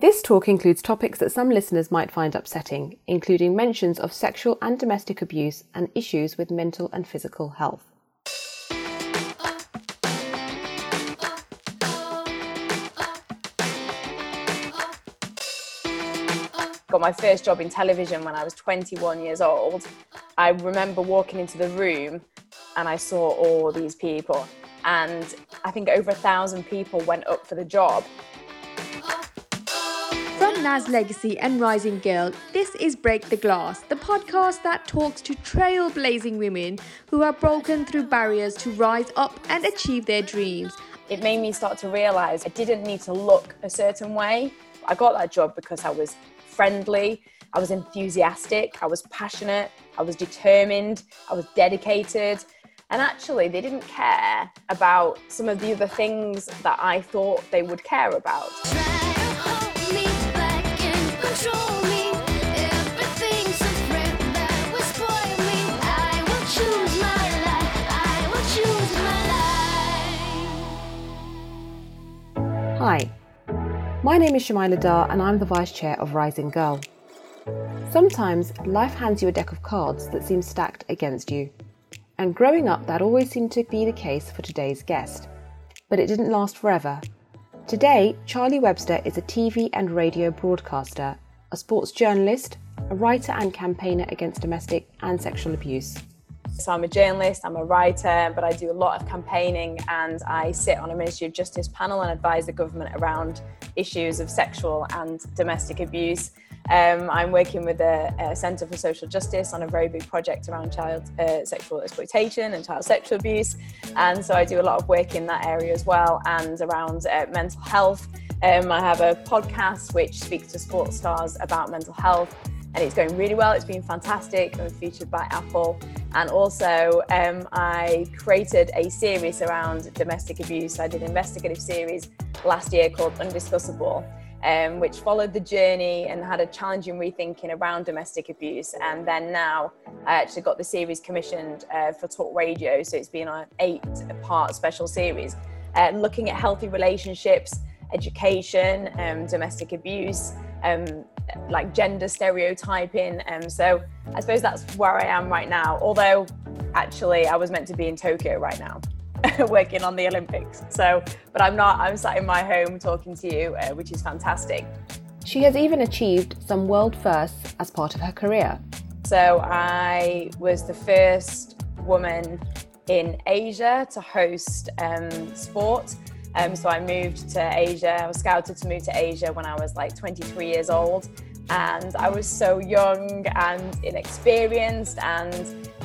This talk includes topics that some listeners might find upsetting, including mentions of sexual and domestic abuse and issues with mental and physical health. Got my first job in television when I was 21 years old. I remember walking into the room and I saw all these people, and I think over a thousand people went up for the job. Nas Legacy and Rising Girl, this is Break the Glass, the podcast that talks to trailblazing women who have broken through barriers to rise up and achieve their dreams. It made me start to realize I didn't need to look a certain way. I got that job because I was friendly, I was enthusiastic, I was passionate, I was determined, I was dedicated. And actually, they didn't care about some of the other things that I thought they would care about. Hi, my name is Shamila Dar and I'm the Vice Chair of Rising Girl. Sometimes life hands you a deck of cards that seem stacked against you. And growing up, that always seemed to be the case for today's guest. But it didn't last forever. Today, Charlie Webster is a TV and radio broadcaster, a sports journalist, a writer and campaigner against domestic and sexual abuse. So I'm a journalist, I'm a writer, but I do a lot of campaigning and I sit on a Ministry of Justice panel and advise the government around issues of sexual and domestic abuse. Um, I'm working with the Centre for Social Justice on a very big project around child uh, sexual exploitation and child sexual abuse. And so I do a lot of work in that area as well and around uh, mental health. Um, I have a podcast which speaks to sports stars about mental health and it's going really well. It's been fantastic. I'm featured by Apple. And also, um, I created a series around domestic abuse. I did an investigative series last year called Undiscussable, um, which followed the journey and had a challenging rethinking around domestic abuse. And then now I actually got the series commissioned uh, for Talk Radio. So it's been an eight part special series uh, looking at healthy relationships, education, um, domestic abuse. Um, like gender stereotyping. Um, so I suppose that's where I am right now. Although actually I was meant to be in Tokyo right now. working on the Olympics. So, but I'm not, I'm sat in my home talking to you, uh, which is fantastic. She has even achieved some world firsts as part of her career. So, I was the first woman in Asia to host um, sport. Um, so, I moved to Asia. I was scouted to move to Asia when I was like 23 years old and I was so young and inexperienced, and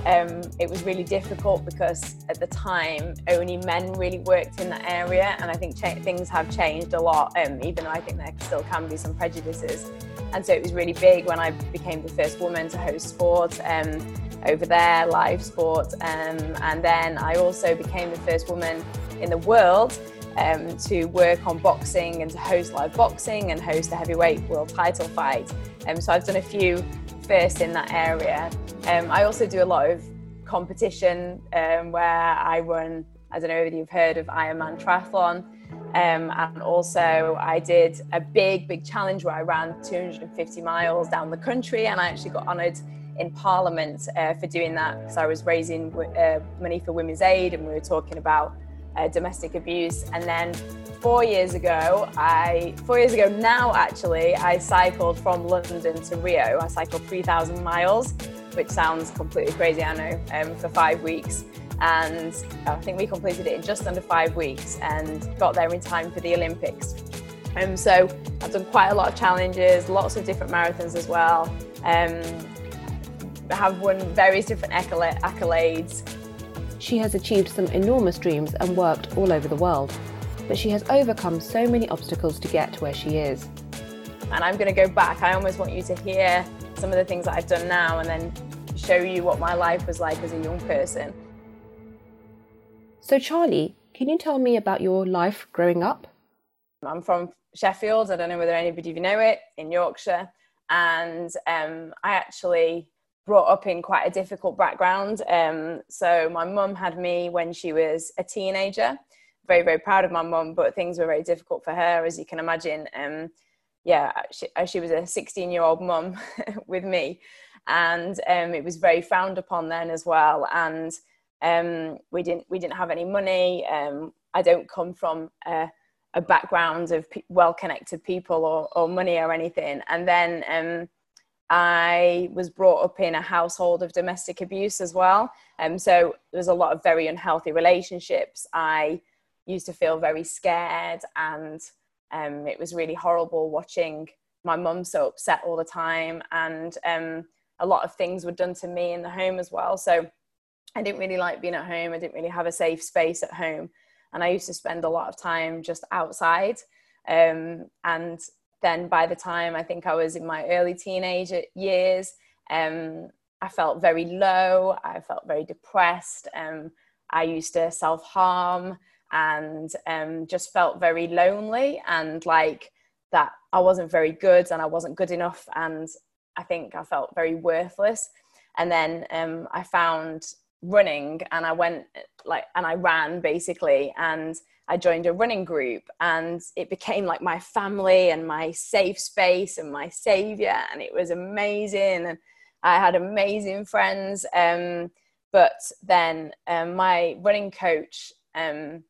um, it was really difficult because at the time only men really worked in that area, and I think cha- things have changed a lot, um, even though I think there still can be some prejudices. And so it was really big when I became the first woman to host sport um, over there, live sport, um, and then I also became the first woman in the world um, to work on boxing and to host live boxing and host a heavyweight world title fight. Um, so I've done a few firsts in that area. Um, I also do a lot of competition um, where I run, I don't know if you've heard of Ironman Triathlon. Um, and also, I did a big, big challenge where I ran 250 miles down the country, and I actually got honoured in Parliament uh, for doing that because I was raising uh, money for Women's Aid, and we were talking about uh, domestic abuse. And then four years ago, I four years ago now actually, I cycled from London to Rio. I cycled 3,000 miles, which sounds completely crazy, I know, um, for five weeks. And I think we completed it in just under five weeks and got there in time for the Olympics. Um, so I've done quite a lot of challenges, lots of different marathons as well. Um, have won various different accolades she has achieved some enormous dreams and worked all over the world, but she has overcome so many obstacles to get to where she is. And I'm going to go back. I almost want you to hear some of the things that I've done now and then show you what my life was like as a young person. So, Charlie, can you tell me about your life growing up? I'm from Sheffield. I don't know whether anybody of you know it, in Yorkshire. And um, I actually brought up in quite a difficult background. Um, so my mum had me when she was a teenager. Very, very proud of my mum, but things were very difficult for her, as you can imagine. Um, yeah, she, she was a 16 year old mum with me. And um, it was very frowned upon then as well. And um, we didn't we didn't have any money. Um, I don't come from a, a background of well connected people or, or money or anything. And then um, I was brought up in a household of domestic abuse as well. Um, so there was a lot of very unhealthy relationships. I used to feel very scared and um, it was really horrible watching my mum so upset all the time and um, a lot of things were done to me in the home as well so i didn't really like being at home i didn't really have a safe space at home and i used to spend a lot of time just outside um, and then by the time i think i was in my early teenage years um, i felt very low i felt very depressed um, i used to self-harm and um, just felt very lonely and like that I wasn't very good and I wasn't good enough and I think I felt very worthless. And then um, I found running and I went like and I ran basically and I joined a running group and it became like my family and my safe space and my savior and it was amazing and I had amazing friends. Um, but then um, my running coach um,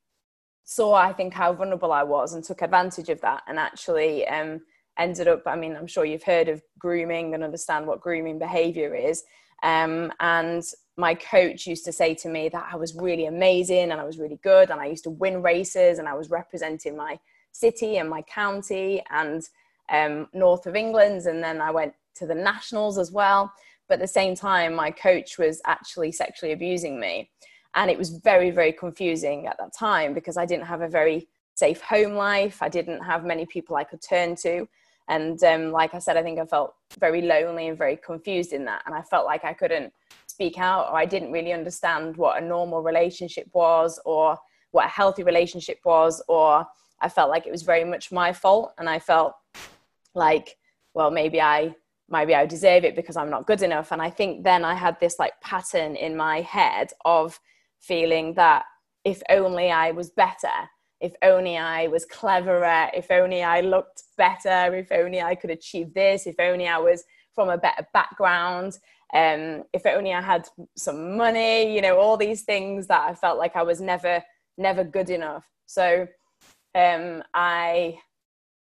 saw I think how vulnerable I was and took advantage of that and actually um, ended up I mean I'm sure you've heard of grooming and understand what grooming behavior is um, and my coach used to say to me that I was really amazing and I was really good and I used to win races and I was representing my city and my county and um, north of England. And then I went to the nationals as well. But at the same time my coach was actually sexually abusing me. And it was very very confusing at that time because i didn't have a very safe home life. I didn't have many people i could turn to and um, like i said i think i felt very lonely and very confused in that. And i felt like i couldn't speak out or i didn't really understand what a normal relationship was or what a healthy relationship was or i felt like it was very much my fault. And i felt like well maybe i maybe i deserve it because i'm not good enough. And i think then i had this like pattern in my head of feeling that if only I was better, if only I was cleverer, if only I looked better, if only I could achieve this, if only I was from a better background, um, if only I had some money, you know, all these things that I felt like I was never, never good enough. So um, I,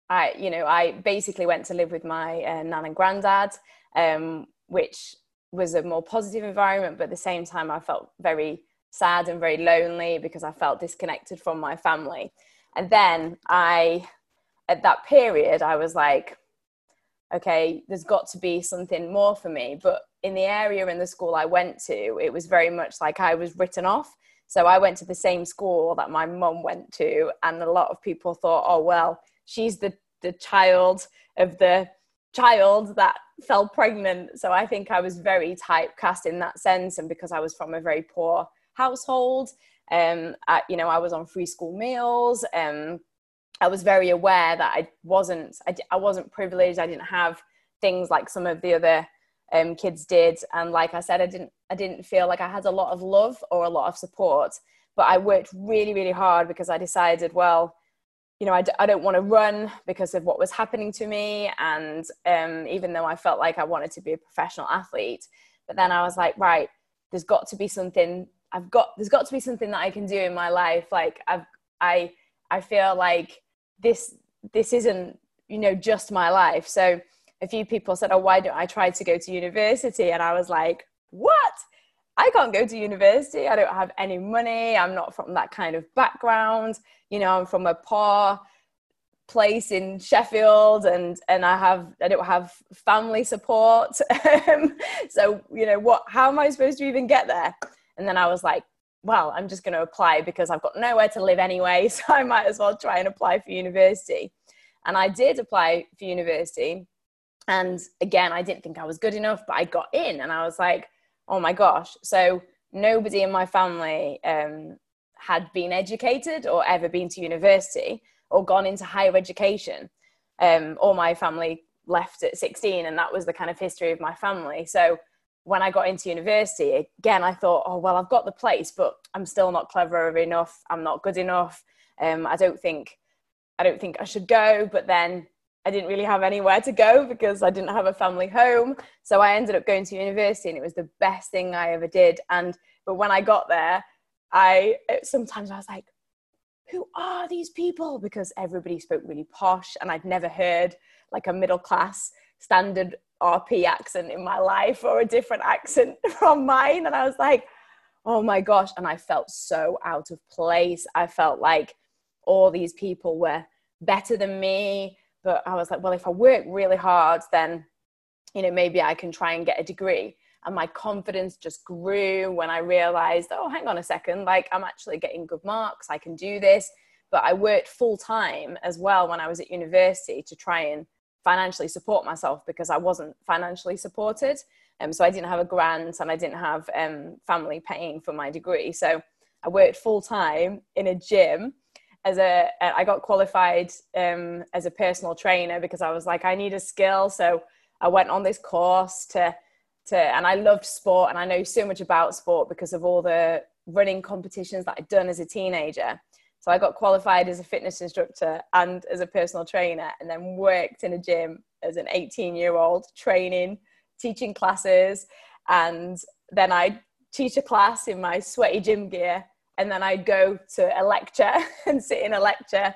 I, you know, I basically went to live with my uh, nan and granddad, um, which was a more positive environment, but at the same time, I felt very sad and very lonely because I felt disconnected from my family. And then I, at that period, I was like, okay, there's got to be something more for me. But in the area in the school I went to, it was very much like I was written off. So I went to the same school that my mum went to, and a lot of people thought, oh, well, she's the, the child of the child that fell pregnant. So I think I was very typecast in that sense. And because I was from a very poor household. Um, I, you know, I was on free school meals. Um, I was very aware that I wasn't, I, I wasn't privileged. I didn't have things like some of the other um, kids did. And like I said, I didn't, I didn't feel like I had a lot of love or a lot of support. But I worked really, really hard because I decided, well, you know, I d- I don't want to run because of what was happening to me. And um, even though I felt like I wanted to be a professional athlete, but then I was like, right, there's got to be something I've got there's got to be something that I can do in my life. Like I've I I feel like this this isn't you know just my life. So a few people said, "Oh, why don't I try to go to university?" And I was like, "What? I can't go to university. I don't have any money. I'm not from that kind of background. You know, I'm from a poor place in Sheffield and and I have I don't have family support. Um, so, you know, what how am I supposed to even get there? And then I was like, well, I'm just going to apply because I've got nowhere to live anyway. So I might as well try and apply for university. And I did apply for university. And again, I didn't think I was good enough, but I got in and I was like, oh my gosh. So nobody in my family um, had been educated or ever been to university or gone into higher education. Um, all my family left at 16, and that was the kind of history of my family. So when I got into university, again, I thought, oh, well, I've got the place, but I'm still not clever enough. I'm not good enough. Um, I don't think, I don't think I should go. But then I didn't really have anywhere to go because I didn't have a family home. So I ended up going to university and it was the best thing I ever did. And but when I got there, I sometimes I was like, who are these people? Because everybody spoke really posh and I'd never heard like a middle class standard RP accent in my life or a different accent from mine. And I was like, oh my gosh. And I felt so out of place. I felt like all these people were better than me. But I was like, well, if I work really hard, then, you know, maybe I can try and get a degree. And my confidence just grew when I realized, oh, hang on a second, like I'm actually getting good marks. I can do this. But I worked full time as well when I was at university to try and financially support myself because I wasn't financially supported. Um, so I didn't have a grant and I didn't have um, family paying for my degree. So I worked full time in a gym as a. I got qualified um, as a personal trainer because I was like, I need a skill. So I went on this course to, to, and I loved sport and I know so much about sport because of all the running competitions that I'd done as a teenager. So I got qualified as a fitness instructor and as a personal trainer, and then worked in a gym as an 18 year old, training, teaching classes. And then I'd teach a class in my sweaty gym gear, and then I'd go to a lecture and sit in a lecture,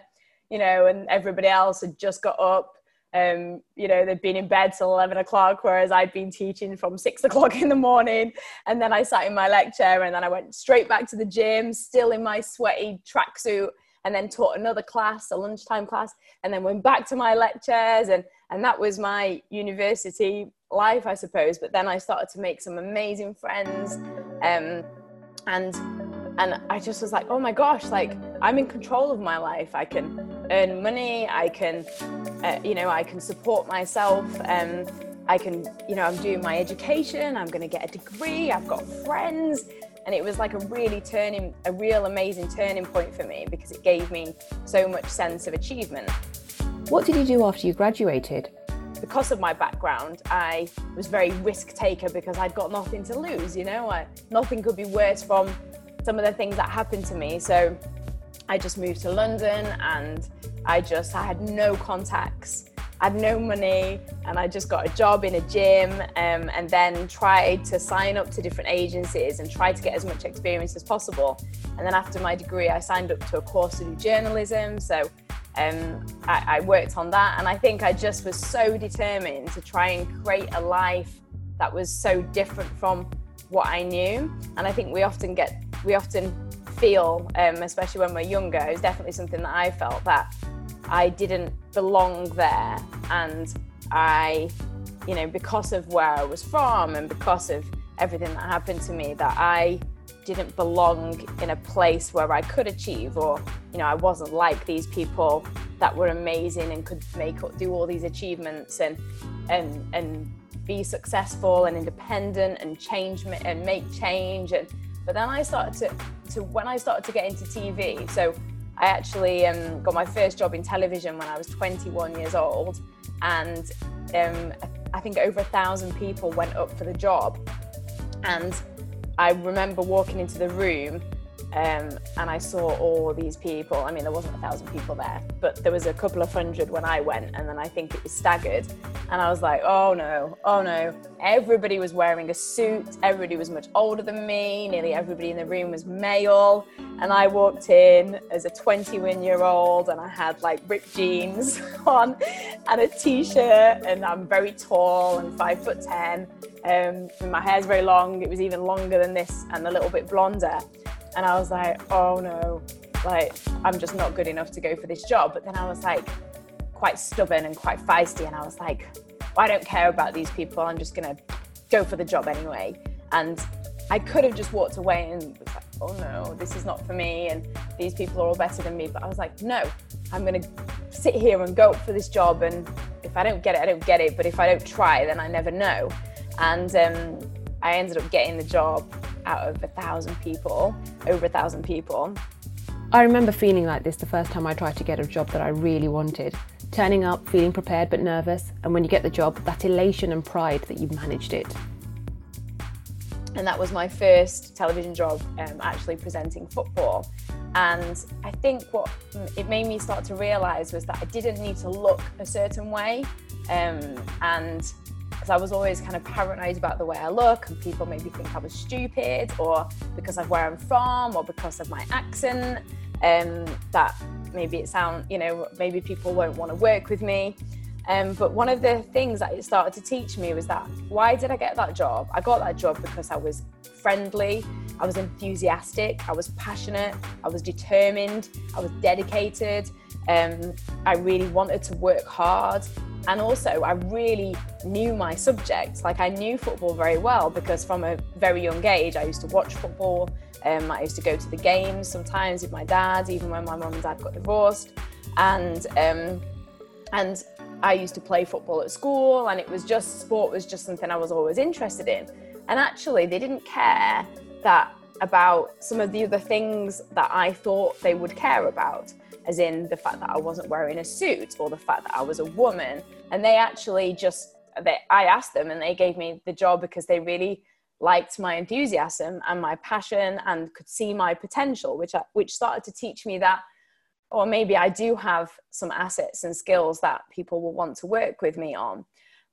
you know, and everybody else had just got up um, you know, they'd been in bed till 11 o'clock, whereas I'd been teaching from six o'clock in the morning. And then I sat in my lecture and then I went straight back to the gym, still in my sweaty tracksuit, and then taught another class, a lunchtime class, and then went back to my lectures. And, and that was my university life, I suppose. But then I started to make some amazing friends. Um, and and I just was like, oh my gosh, like I'm in control of my life. I can earn money. I can, uh, you know, I can support myself. and I can, you know, I'm doing my education. I'm going to get a degree. I've got friends. And it was like a really turning, a real amazing turning point for me because it gave me so much sense of achievement. What did you do after you graduated? because of my background, I was very risk taker because I'd got nothing to lose. You know, I, nothing could be worse from some of the things that happened to me. So I just moved to London and I just I had no contacts. I had no money and I just got a job in a gym um, and then tried to sign up to different agencies and try to get as much experience as possible. And then after my degree, I signed up to a course to do journalism. So um, I, I worked on that. And I think I just was so determined to try and create a life that was so different from what I knew. And I think we often get, we often feel, um, especially when we're younger, it was definitely something that I felt that I didn't belong there. And I, you know, because of where I was from and because of everything that happened to me, that I didn't belong in a place where I could achieve, or, you know, I wasn't like these people that were amazing and could make do all these achievements and and and be successful and independent and change and make change and but then I started to to when I started to get into TV so I actually um, got my first job in television when I was 21 years old and um, I think over a thousand people went up for the job. And I remember walking into the room um, and I saw all these people. I mean, there wasn't a thousand people there, but there was a couple of hundred when I went, and then I think it was staggered. And I was like, oh no, oh no. Everybody was wearing a suit, everybody was much older than me, nearly everybody in the room was male. And I walked in as a 21 year old, and I had like ripped jeans on and a t shirt, and I'm very tall and five foot 10. Um, my hair's very long, it was even longer than this and a little bit blonder and I was like, oh no, like I'm just not good enough to go for this job. But then I was like quite stubborn and quite feisty, and I was like, well, I don't care about these people. I'm just gonna go for the job anyway. And I could have just walked away and was like, oh no, this is not for me, and these people are all better than me. But I was like, no, I'm gonna sit here and go for this job, and if I don't get it, I don't get it. But if I don't try, then I never know. And um, I ended up getting the job out of a thousand people, over a thousand people. I remember feeling like this the first time I tried to get a job that I really wanted. Turning up, feeling prepared but nervous, and when you get the job, that elation and pride that you've managed it. and that was my first television job um, actually presenting football and i think what it made me start to realize was that i didn't need to look a certain way um, and because i was always kind of paranoid about the way i look and people maybe think i was stupid or because of where i'm from or because of my accent um, that maybe it sound you know maybe people won't want to work with me um, but one of the things that it started to teach me was that why did I get that job? I got that job because I was friendly, I was enthusiastic, I was passionate, I was determined, I was dedicated. Um, I really wanted to work hard. And also, I really knew my subject. Like, I knew football very well because from a very young age, I used to watch football. Um, I used to go to the games sometimes with my dad, even when my mum and dad got divorced. And um, and I used to play football at school, and it was just sport was just something I was always interested in. And actually, they didn't care that about some of the other things that I thought they would care about, as in the fact that I wasn't wearing a suit or the fact that I was a woman. And they actually just, they, I asked them, and they gave me the job because they really liked my enthusiasm and my passion and could see my potential, which which started to teach me that or maybe I do have some assets and skills that people will want to work with me on.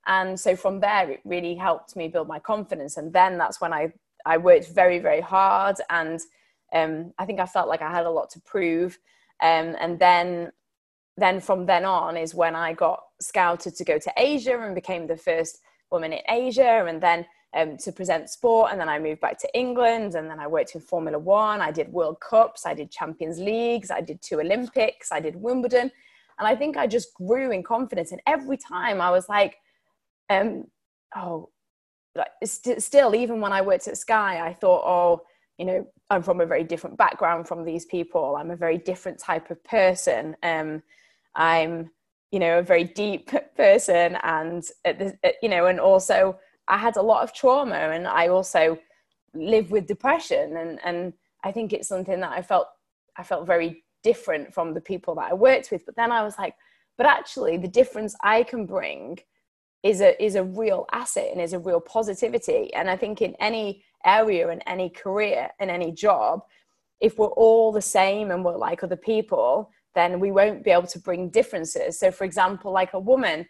And so from there, it really helped me build my confidence. And then that's when I, I worked very, very hard. And um, I think I felt like I had a lot to prove. Um, and then, then from then on is when I got scouted to go to Asia and became the first woman in Asia. And then um, to present sport. And then I moved back to England and then I worked in Formula One. I did World Cups, I did Champions Leagues, I did two Olympics, I did Wimbledon. And I think I just grew in confidence. And every time I was like, um, oh, like, st- still, even when I worked at Sky, I thought, oh, you know, I'm from a very different background from these people. I'm a very different type of person. Um, I'm, you know, a very deep person, and the, you know, and also I had a lot of trauma and I also live with depression and and I think it's something that I felt I felt very different from the people that I worked with but then I was like but actually the difference I can bring is a is a real asset and is a real positivity. And I think in any area in any career in any job if we're all the same and we're like other people then we won't be able to bring differences. So for example like a woman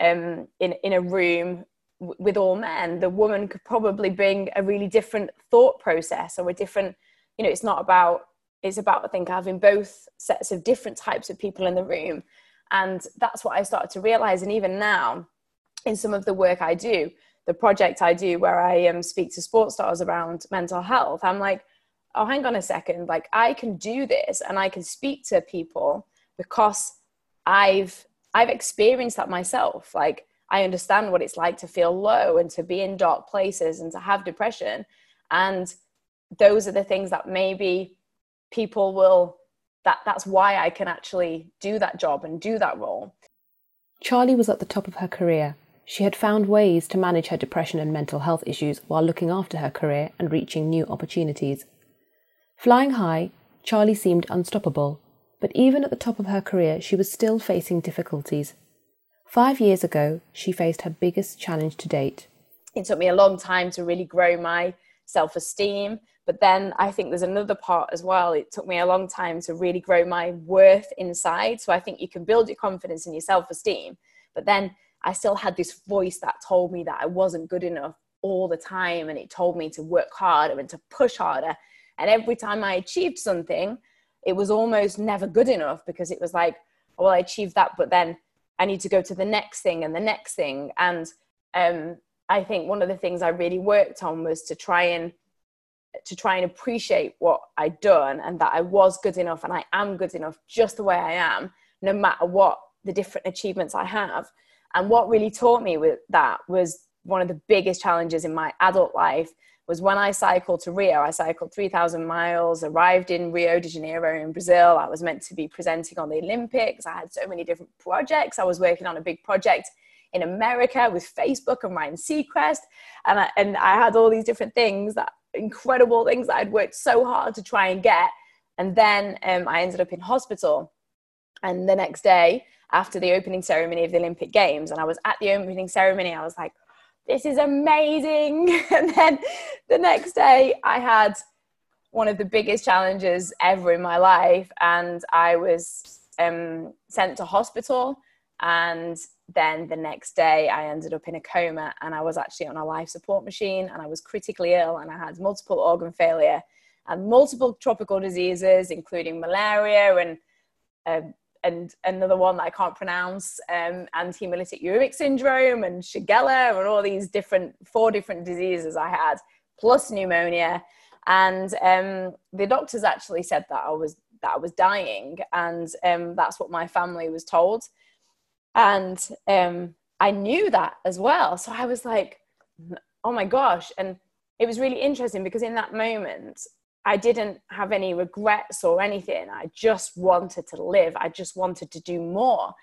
um, in in a room with all men the woman could probably bring a really different thought process or a different you know it's not about it's about i think having both sets of different types of people in the room. And that's what i started to realize. And even now in some of the work i do the project i do where i um, speak to sports stars around mental health i'm like oh hang on a second like i can do this and i can speak to people because i've i've experienced that myself like I understand what it's like to feel low and to be in dark places and to have depression. And those are the things that maybe people will that that's why I can actually do that job and do that role. Charlie was at the top of her career. She had found ways to manage her depression and mental health issues while looking after her career and reaching new opportunities. Flying high, Charlie seemed unstoppable, but even at the top of her career, she was still facing difficulties Five years ago, she faced her biggest challenge to date. It took me a long time to really grow my self esteem. But then I think there's another part as well. It took me a long time to really grow my worth inside. So I think you can build your confidence and your self esteem. But then I still had this voice that told me that I wasn't good enough all the time. And it told me to work harder and to push harder. And every time I achieved something, it was almost never good enough because it was like, oh, well, I achieved that, but then I need to go to the next thing and the next thing. And um, I think one of the things I really worked on was to try and to try and appreciate what I'd done and that I was good enough and I am good enough just the way I am, no matter what the different achievements I have. And what really taught me with that was one of the biggest challenges in my adult life was when I cycled to Rio. I cycled 3,000 miles, arrived in Rio de Janeiro in Brazil. I was meant to be presenting on the Olympics. I had so many different projects. I was working on a big project in America with Facebook and Ryan Seacrest. And I, and I had all these different things, that incredible things that I'd worked so hard to try and get. And then um, I ended up in hospital. And the next day, after the opening ceremony of the Olympic Games, and I was at the opening ceremony, I was like, this is amazing. And then the next day, I had one of the biggest challenges ever in my life, and I was um, sent to hospital. And then the next day, I ended up in a coma, and I was actually on a life support machine, and I was critically ill, and I had multiple organ failure and multiple tropical diseases, including malaria and uh, and another one that I can't pronounce, um, and hemolytic uremic syndrome and Shigella and all these different four different diseases I had, plus pneumonia. And um, the doctors actually said that I was that I was dying, and um, that's what my family was told. And um, I knew that as well, so I was like, "Oh my gosh!" And it was really interesting because in that moment, I didn't have any regrets or anything. I just wanted to live. I just wanted to do more.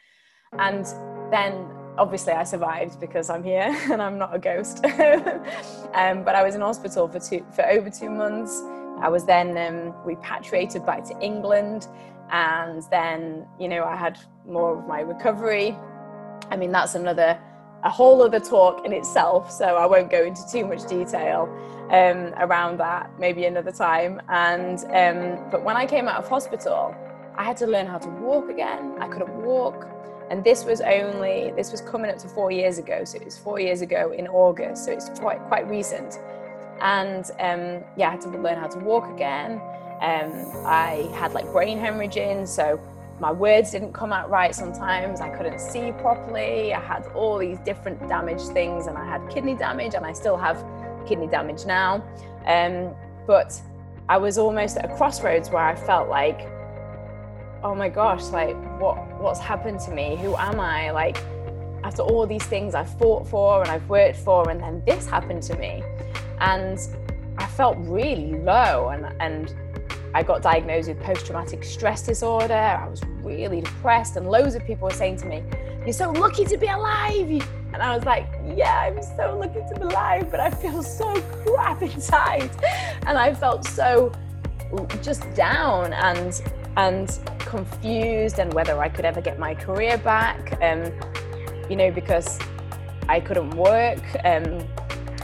And then obviously I survived because I'm here and I'm not a ghost. um, but I was in hospital for two, for over two months. I was then um, repatriated back to England. And then, you know, I had more of my recovery. I mean, that's another a whole other talk in itself, so I won't go into too much detail um, around that. Maybe another time. And um, but when I came out of hospital, I had to learn how to walk again. I couldn't walk, and this was only this was coming up to four years ago. So it was four years ago in August. So it's quite quite recent. And um, yeah, I had to learn how to walk again. Um, I had like brain hemorrhaging, so my words didn't come out right sometimes. I couldn't see properly. I had all these different damaged things, and I had kidney damage, and I still have kidney damage now. Um, but I was almost at a crossroads where I felt like, oh my gosh, like what what's happened to me? Who am I? Like after all these things I've fought for and I've worked for, and then this happened to me, and I felt really low and and I got diagnosed with post traumatic stress disorder. I was really depressed, and loads of people were saying to me, You're so lucky to be alive. And I was like, Yeah, I'm so lucky to be alive, but I feel so crap inside. And I felt so just down and and confused and whether I could ever get my career back. Um, you know, because I couldn't work. Um,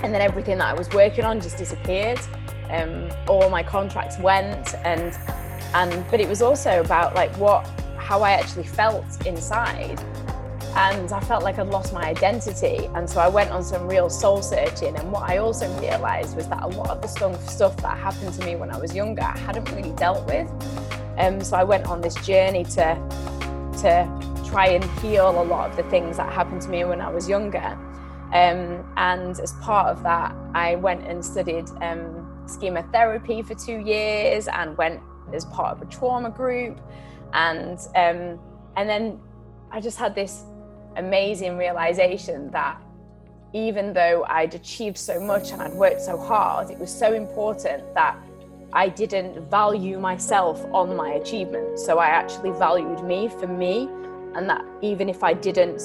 and then everything that I was working on just disappeared um, all my contracts went and and but it was also about like what how I actually felt inside. And I felt like I'd lost my identity. And so I went on some real soul searching. And what I also realized was that a lot of the stuff that happened to me when I was younger I hadn't really dealt with. Um, so I went on this journey to to try and heal a lot of the things that happened to me when I was younger. Um, and as part of that I went and studied um, chemotherapy for two years and went as part of a trauma group and um, and then I just had this amazing realization that even though I'd achieved so much and I'd worked so hard, it was so important that I didn't value myself on my achievement. So I actually valued me for me, and that even if I didn't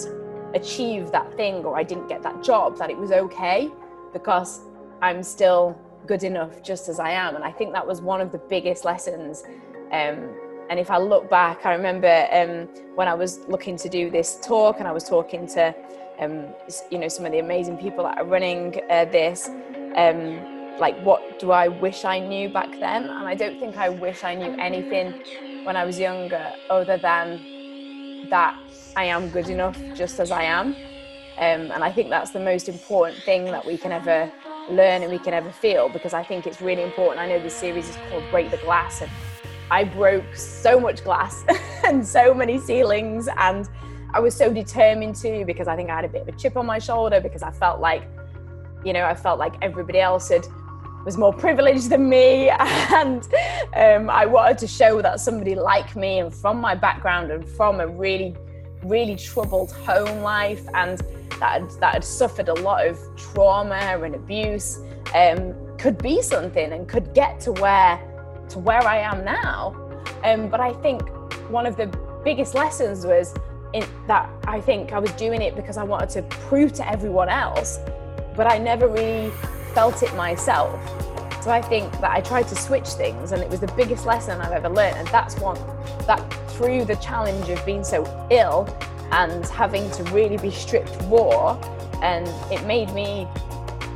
achieve that thing or I didn't get that job, that it was okay because I'm still good enough just as I am. And I think that was one of the biggest lessons. Um, and if I look back, I remember um, when I was looking to do this talk and I was talking to, um, you know, some of the amazing people that are running uh, this, um, like, what do I wish I knew back then? And I don't think I wish I knew anything when I was younger other than that I am good enough just as I am. Um, and I think that's the most important thing that we can ever learn and we can ever feel because I think it's really important. I know this series is called Break the Glass, and I broke so much glass and so many ceilings, and I was so determined to because I think I had a bit of a chip on my shoulder because I felt like, you know, I felt like everybody else had was more privileged than me and um, i wanted to show that somebody like me and from my background and from a really really troubled home life and that had, that had suffered a lot of trauma and abuse um, could be something and could get to where to where I am now. Um, but I think one of the biggest lessons was that I think I was doing it because I wanted to prove to everyone else, but I never really felt it myself. So I think that I tried to switch things, and it was the biggest lesson I've ever learned. And that's one that through the challenge of being so ill and having to really be stripped raw and it made me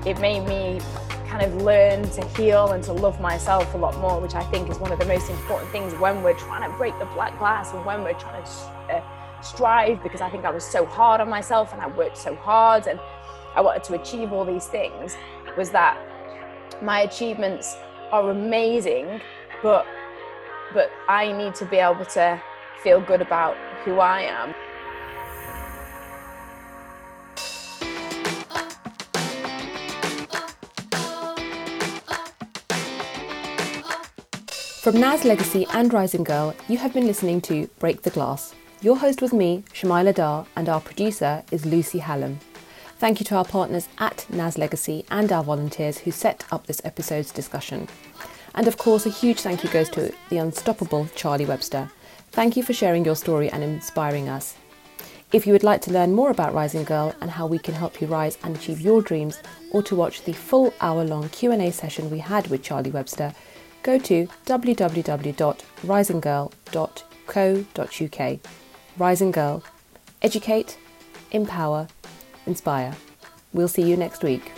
it made me kind of learn to heal and to love myself a lot more which i think is one of the most important things when we're trying to break the black glass and when we're trying to uh, strive because i think i was so hard on myself and i worked so hard and i wanted to achieve all these things was that my achievements are amazing but but i need to be able to feel good about who i am From Nas Legacy and Rising Girl, you have been listening to Break the Glass. Your host was me, Shamaila Dar, and our producer is Lucy Hallam. Thank you to our partners at Nas Legacy and our volunteers who set up this episode's discussion. And of course, a huge thank you goes to the unstoppable Charlie Webster. Thank you for sharing your story and inspiring us. If you would like to learn more about Rising Girl and how we can help you rise and achieve your dreams, or to watch the full hour-long Q&A session we had with Charlie Webster, go to www.risinggirl.co.uk. Rising Girl. Educate, empower, inspire. We'll see you next week.